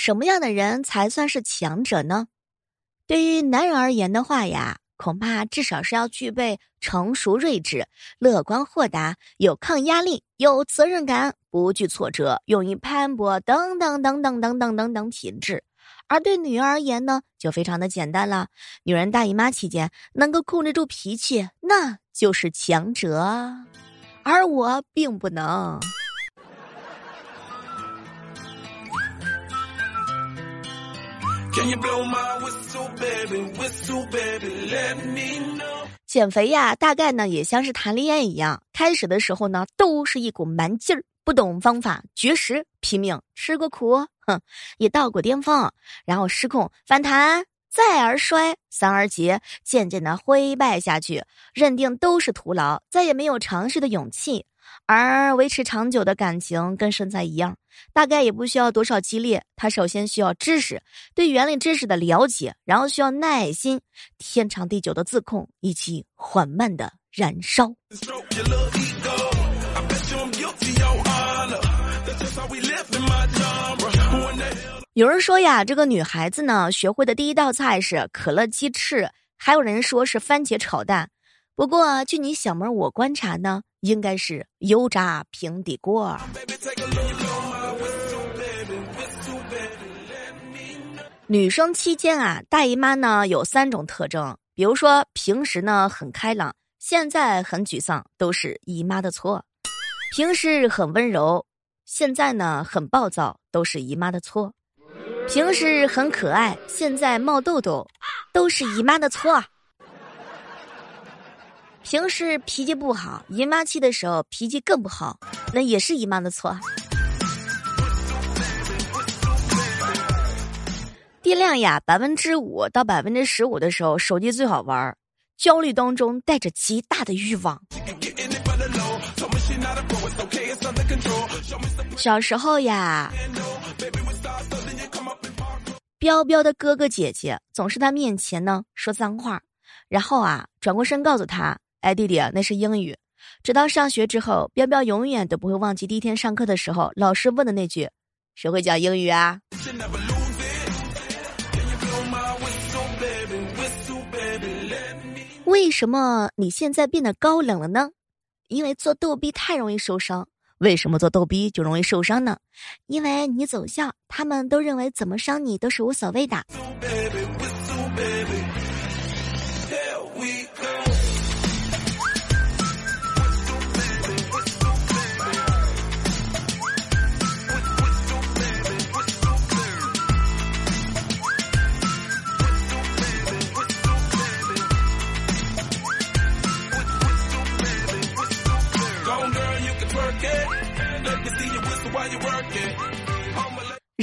什么样的人才算是强者呢？对于男人而言的话呀，恐怕至少是要具备成熟睿智、乐观豁达、有抗压力、有责任感、不惧挫折、勇于攀搏等等等等等等等等品质。而对女人而言呢，就非常的简单了。女人大姨妈期间能够控制住脾气，那就是强者，而我并不能。减肥呀，大概呢也像是谈恋爱一样，开始的时候呢都是一股蛮劲儿，不懂方法，绝食，拼命吃过苦，哼，也到过巅峰，然后失控反弹，再而衰，三而竭，渐渐的灰败下去，认定都是徒劳，再也没有尝试的勇气。而维持长久的感情跟身材一样，大概也不需要多少激烈。它首先需要知识，对原理知识的了解，然后需要耐心、天长地久的自控以及缓慢的燃烧。有人说呀，这个女孩子呢，学会的第一道菜是可乐鸡翅，还有人说是番茄炒蛋。不过，据你小妹我观察呢，应该是油炸平底锅。女生期间啊，大姨妈呢有三种特征，比如说平时呢很开朗，现在很沮丧，都是姨妈的错；平时很温柔，现在呢很暴躁，都是姨妈的错；平时很可爱，现在冒痘痘，都是姨妈的错。平时脾气不好，姨妈期的时候脾气更不好，那也是姨妈的错。电量呀，百分之五到百分之十五的时候，手机最好玩。焦虑当中带着极大的欲望。小时候呀，彪彪的哥哥姐姐总是在面前呢说脏话，然后啊转过身告诉他。哎，弟弟，那是英语。直到上学之后，彪彪永远都不会忘记第一天上课的时候，老师问的那句：“谁会讲英语啊？”为什么你现在变得高冷了呢？因为做逗逼太容易受伤。为什么做逗逼就容易受伤呢？因为你走校，他们都认为怎么伤你都是无所谓的。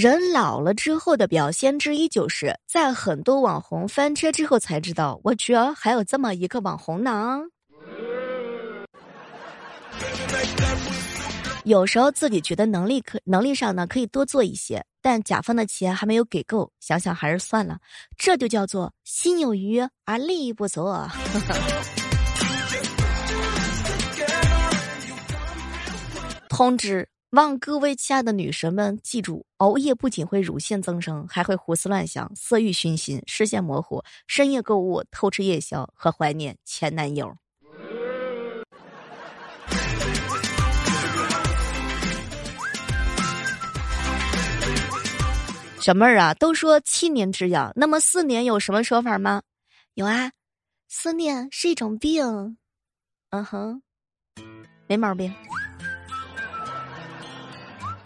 人老了之后的表现之一，就是在很多网红翻车之后才知道，我去，还有这么一个网红呢。有时候自己觉得能力可能力上呢可以多做一些，但甲方的钱还没有给够，想想还是算了。这就叫做心有余而力不足。通知。望各位亲爱的女神们记住，熬夜不仅会乳腺增生，还会胡思乱想、色欲熏心、视线模糊、深夜购物、偷吃夜宵和怀念前男友。小妹儿啊，都说七年之痒，那么四年有什么说法吗？有啊，思念是一种病。嗯哼，没毛病。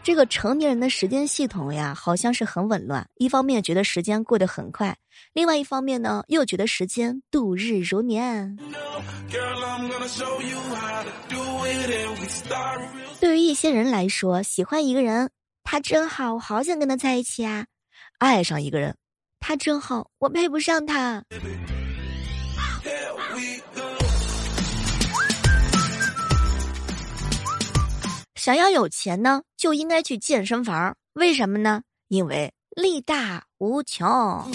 这个成年人的时间系统呀，好像是很紊乱。一方面觉得时间过得很快，另外一方面呢，又觉得时间度日如年。对于一些人来说，喜欢一个人，他真好，我好想跟他在一起啊；爱上一个人，他真好，我配不上他。想要有钱呢，就应该去健身房。为什么呢？因为力大无穷。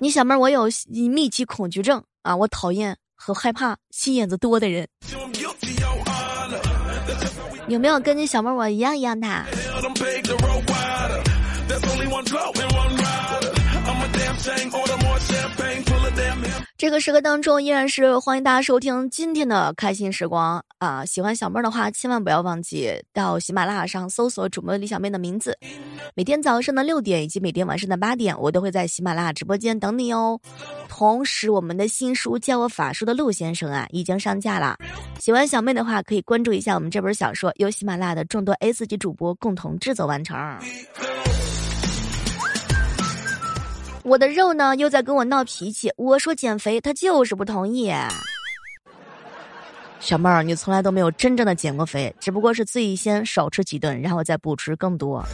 你小妹儿，我有密集恐惧症啊，我讨厌和害怕心眼子多的人。有没有跟你小妹我一样一样的？这个时刻当中，依然是欢迎大家收听今天的开心时光啊！喜欢小妹的话，千万不要忘记到喜马拉雅上搜索主播李小妹的名字。每天早上的六点以及每天晚上的八点，我都会在喜马拉雅直播间等你哦。同时，我们的新书《教我法术的陆先生》啊，已经上架了。喜欢小妹的话，可以关注一下我们这本小说，由喜马拉雅的众多 A 四级主播共同制作完成。我的肉呢，又在跟我闹脾气。我说减肥，他就是不同意。小妹儿，你从来都没有真正的减过肥，只不过是自己先少吃几顿，然后再补吃更多。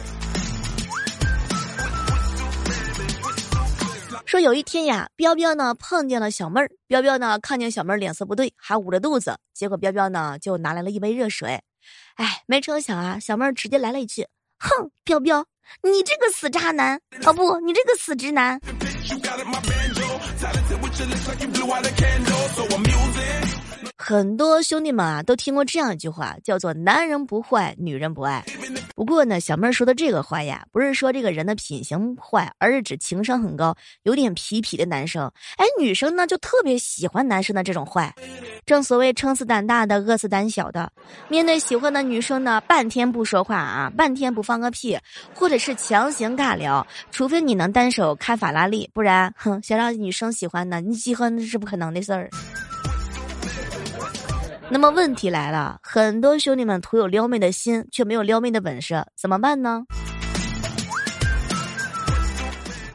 说有一天呀，彪彪呢碰见了小妹儿，彪彪呢看见小妹儿脸色不对，还捂着肚子，结果彪彪呢就拿来了一杯热水。哎，没成想啊，小妹儿直接来了一句：“哼，彪彪。”你这个死渣男！哦不，你这个死直男！很多兄弟们啊，都听过这样一句话，叫做“男人不坏，女人不爱”。不过呢，小妹儿说的这个坏呀，不是说这个人的品行坏，而是指情商很高、有点痞痞的男生。哎，女生呢就特别喜欢男生的这种坏。正所谓撑死胆大的，饿死胆小的。面对喜欢的女生呢，半天不说话啊，半天不放个屁，或者是强行尬聊，除非你能单手开法拉利，不然，哼，想让女生喜欢呢，你喜欢那是不可能的事儿。那么问题来了，很多兄弟们徒有撩妹的心，却没有撩妹的本事，怎么办呢？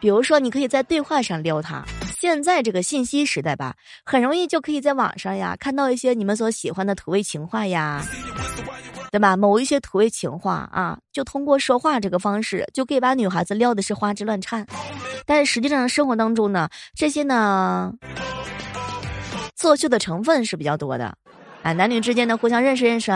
比如说，你可以在对话上撩他。现在这个信息时代吧，很容易就可以在网上呀看到一些你们所喜欢的土味情话呀，对吧？某一些土味情话啊，就通过说话这个方式，就可以把女孩子撩的是花枝乱颤。但是实际上生活当中呢，这些呢，作秀的成分是比较多的。男女之间呢互相认识认识，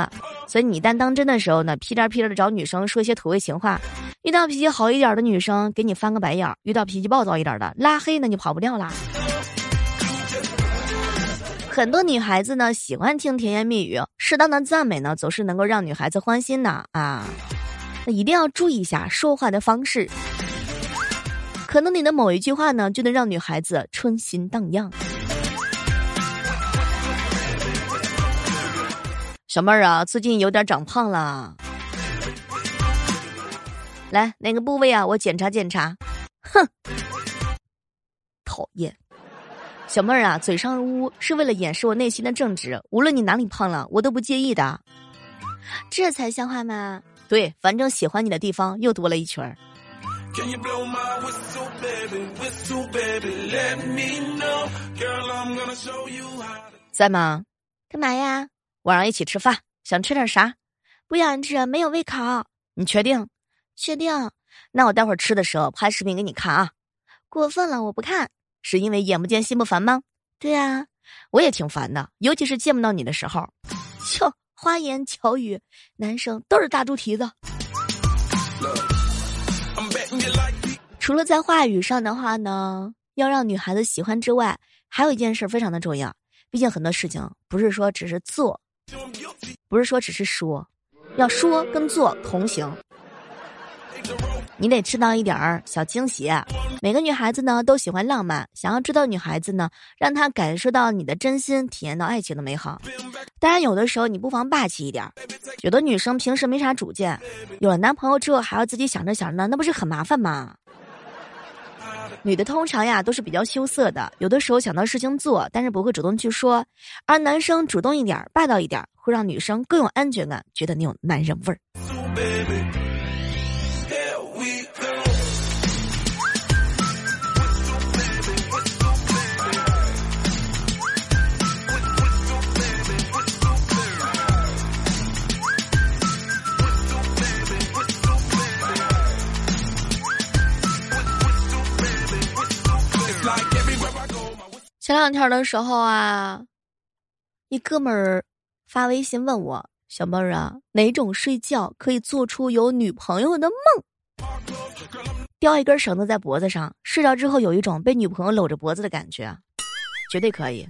所以你一旦当真的时候呢，屁颠屁颠的找女生说一些土味情话。遇到脾气好一点的女生，给你翻个白眼儿；遇到脾气暴躁一点的，拉黑呢，你跑不掉啦。很多女孩子呢喜欢听甜言蜜语，适当的赞美呢总是能够让女孩子欢心的啊。那一定要注意一下说话的方式，可能你的某一句话呢就能让女孩子春心荡漾。小妹儿啊，最近有点长胖了。来，哪个部位啊？我检查检查。哼，讨厌。小妹儿啊，嘴上污是为了掩饰我内心的正直。无论你哪里胖了，我都不介意的。这才像话吗？对，反正喜欢你的地方又多了一圈儿。在吗？干嘛呀？晚上一起吃饭，想吃点啥？不想吃，没有胃口。你确定？确定。那我待会儿吃的时候拍视频给你看啊。过分了，我不看。是因为眼不见心不烦吗？对呀，我也挺烦的，尤其是见不到你的时候。哟，花言巧语，男生都是大猪蹄子。除了在话语上的话呢，要让女孩子喜欢之外，还有一件事非常的重要。毕竟很多事情不是说只是做。不是说只是说，要说跟做同行。你得制造一点儿小惊喜。每个女孩子呢都喜欢浪漫，想要知道女孩子呢，让她感受到你的真心，体验到爱情的美好。当然，有的时候你不妨霸气一点。有的女生平时没啥主见，有了男朋友之后还要自己想着想着，那不是很麻烦吗？女的通常呀都是比较羞涩的，有的时候想到事情做，但是不会主动去说，而男生主动一点、霸道一点，会让女生更有安全感，觉得你有男人味儿。前两天的时候啊，一哥们儿发微信问我：“小妹儿啊，哪种睡觉可以做出有女朋友的梦？吊一根绳子在脖子上，睡着之后有一种被女朋友搂着脖子的感觉，绝对可以。”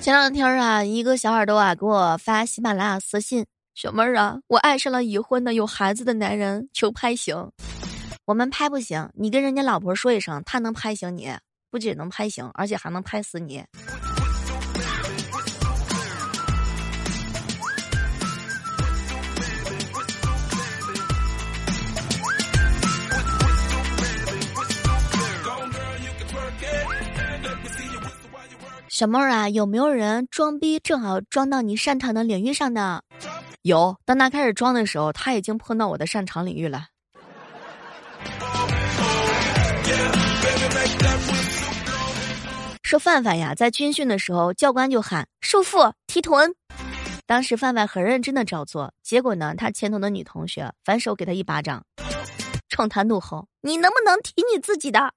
前两天啊，一个小耳朵啊给我发喜马拉雅私信，小妹儿啊，我爱上了已婚的有孩子的男人，求拍醒。我们拍不行，你跟人家老婆说一声，他能拍醒你，不仅能拍醒，而且还能拍死你。小妹儿啊，有没有人装逼正好装到你擅长的领域上的？有。当他开始装的时候，他已经碰到我的擅长领域了。说范范呀，在军训的时候，教官就喊收腹提臀。当时范范很认真的照做，结果呢，他前头的女同学反手给他一巴掌，冲他怒吼：“你能不能提你自己的？”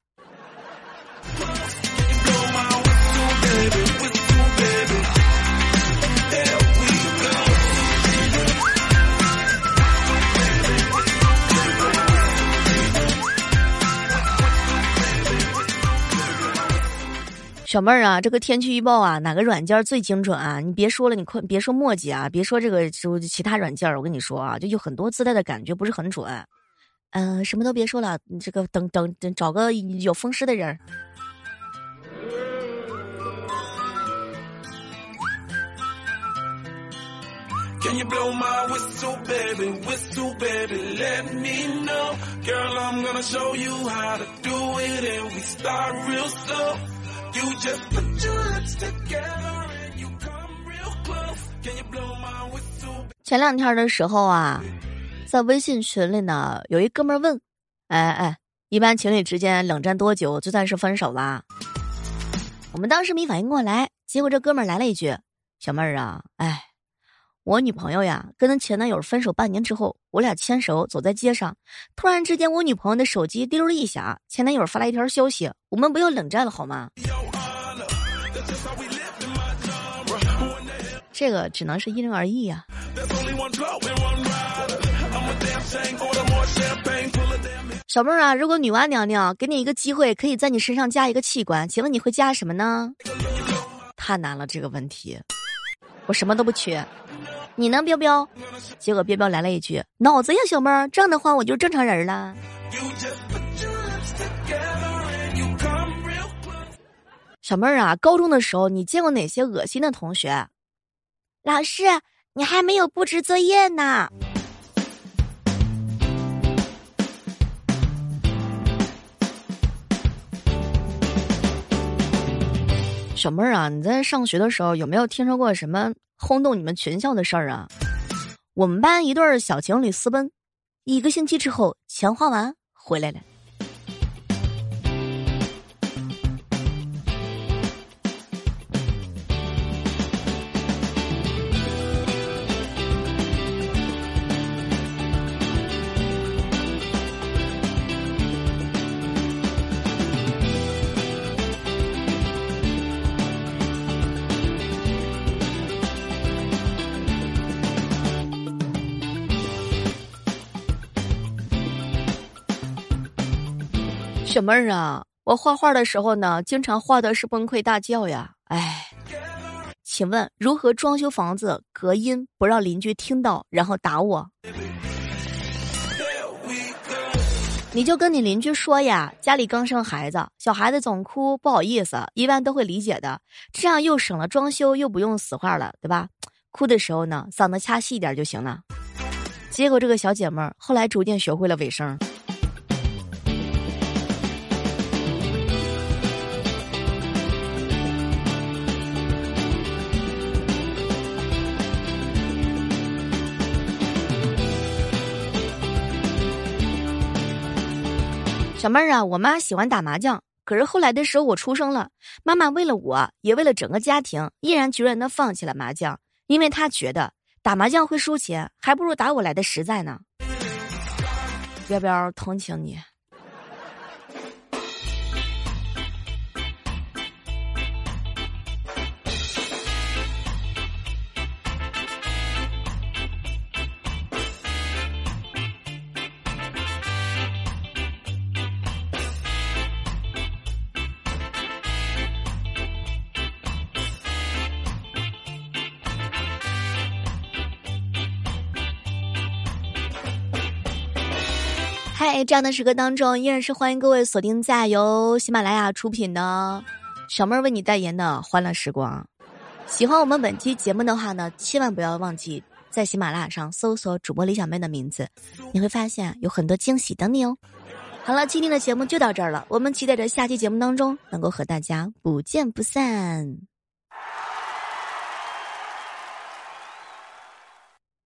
小妹儿啊，这个天气预报啊，哪个软件最精准啊？你别说了，你快别说墨迹啊，别说这个就其他软件我跟你说啊，就有很多自带的感觉不是很准。嗯，什么都别说了，这个等等等，找个有风湿的人。Can you blow my whistle, baby? Whistle, baby, let me know. Girl, I'm gonna show you how to do it, and we start real slow. You just put your lips together and you come real close. Can you blow my whistle? 前两天的时候啊，在微信群里呢，有一哥们问：“哎哎，一般情侣之间冷战多久就算是分手啦？”我们当时没反应过来，结果这哥们来了一句：“小妹儿啊，哎。”我女朋友呀，跟她前男友分手半年之后，我俩牵手走在街上，突然之间，我女朋友的手机滴溜一响，前男友发来一条消息：“我们不要冷战了，好吗？”这个只能是因人而异呀。小妹儿啊，如果女娲娘娘给你一个机会，可以在你身上加一个器官，请问你会加什么呢？太难了，这个问题，我什么都不缺。你呢，彪彪？结果彪彪来了一句：“脑子呀，小妹儿，这样的话我就正常人了。”小妹儿啊，高中的时候你见过哪些恶心的同学？老师，你还没有布置作业呢。小妹儿啊，你在上学的时候有没有听说过什么？轰动你们全校的事儿啊！我们班一对小情侣私奔，一个星期之后钱花完回来了。小妹儿啊，我画画的时候呢，经常画的是崩溃大叫呀！哎，请问如何装修房子隔音不让邻居听到，然后打我？你就跟你邻居说呀，家里刚生孩子，小孩子总哭，不好意思，一般都会理解的，这样又省了装修，又不用死话了，对吧？哭的时候呢，嗓子掐细一点就行了。结果这个小姐妹儿后来逐渐学会了尾声。小妹儿啊，我妈喜欢打麻将，可是后来的时候我出生了，妈妈为了我也为了整个家庭，毅然决然的放弃了麻将，因为她觉得打麻将会输钱，还不如打我来的实在呢。要不要同情你？嗨，这样的时刻当中，依然是欢迎各位锁定在由喜马拉雅出品的小妹儿为你代言的《欢乐时光》。喜欢我们本期节目的话呢，千万不要忘记在喜马拉雅上搜索主播李小妹的名字，你会发现有很多惊喜等你哦。好了，今天的节目就到这儿了，我们期待着下期节目当中能够和大家不见不散。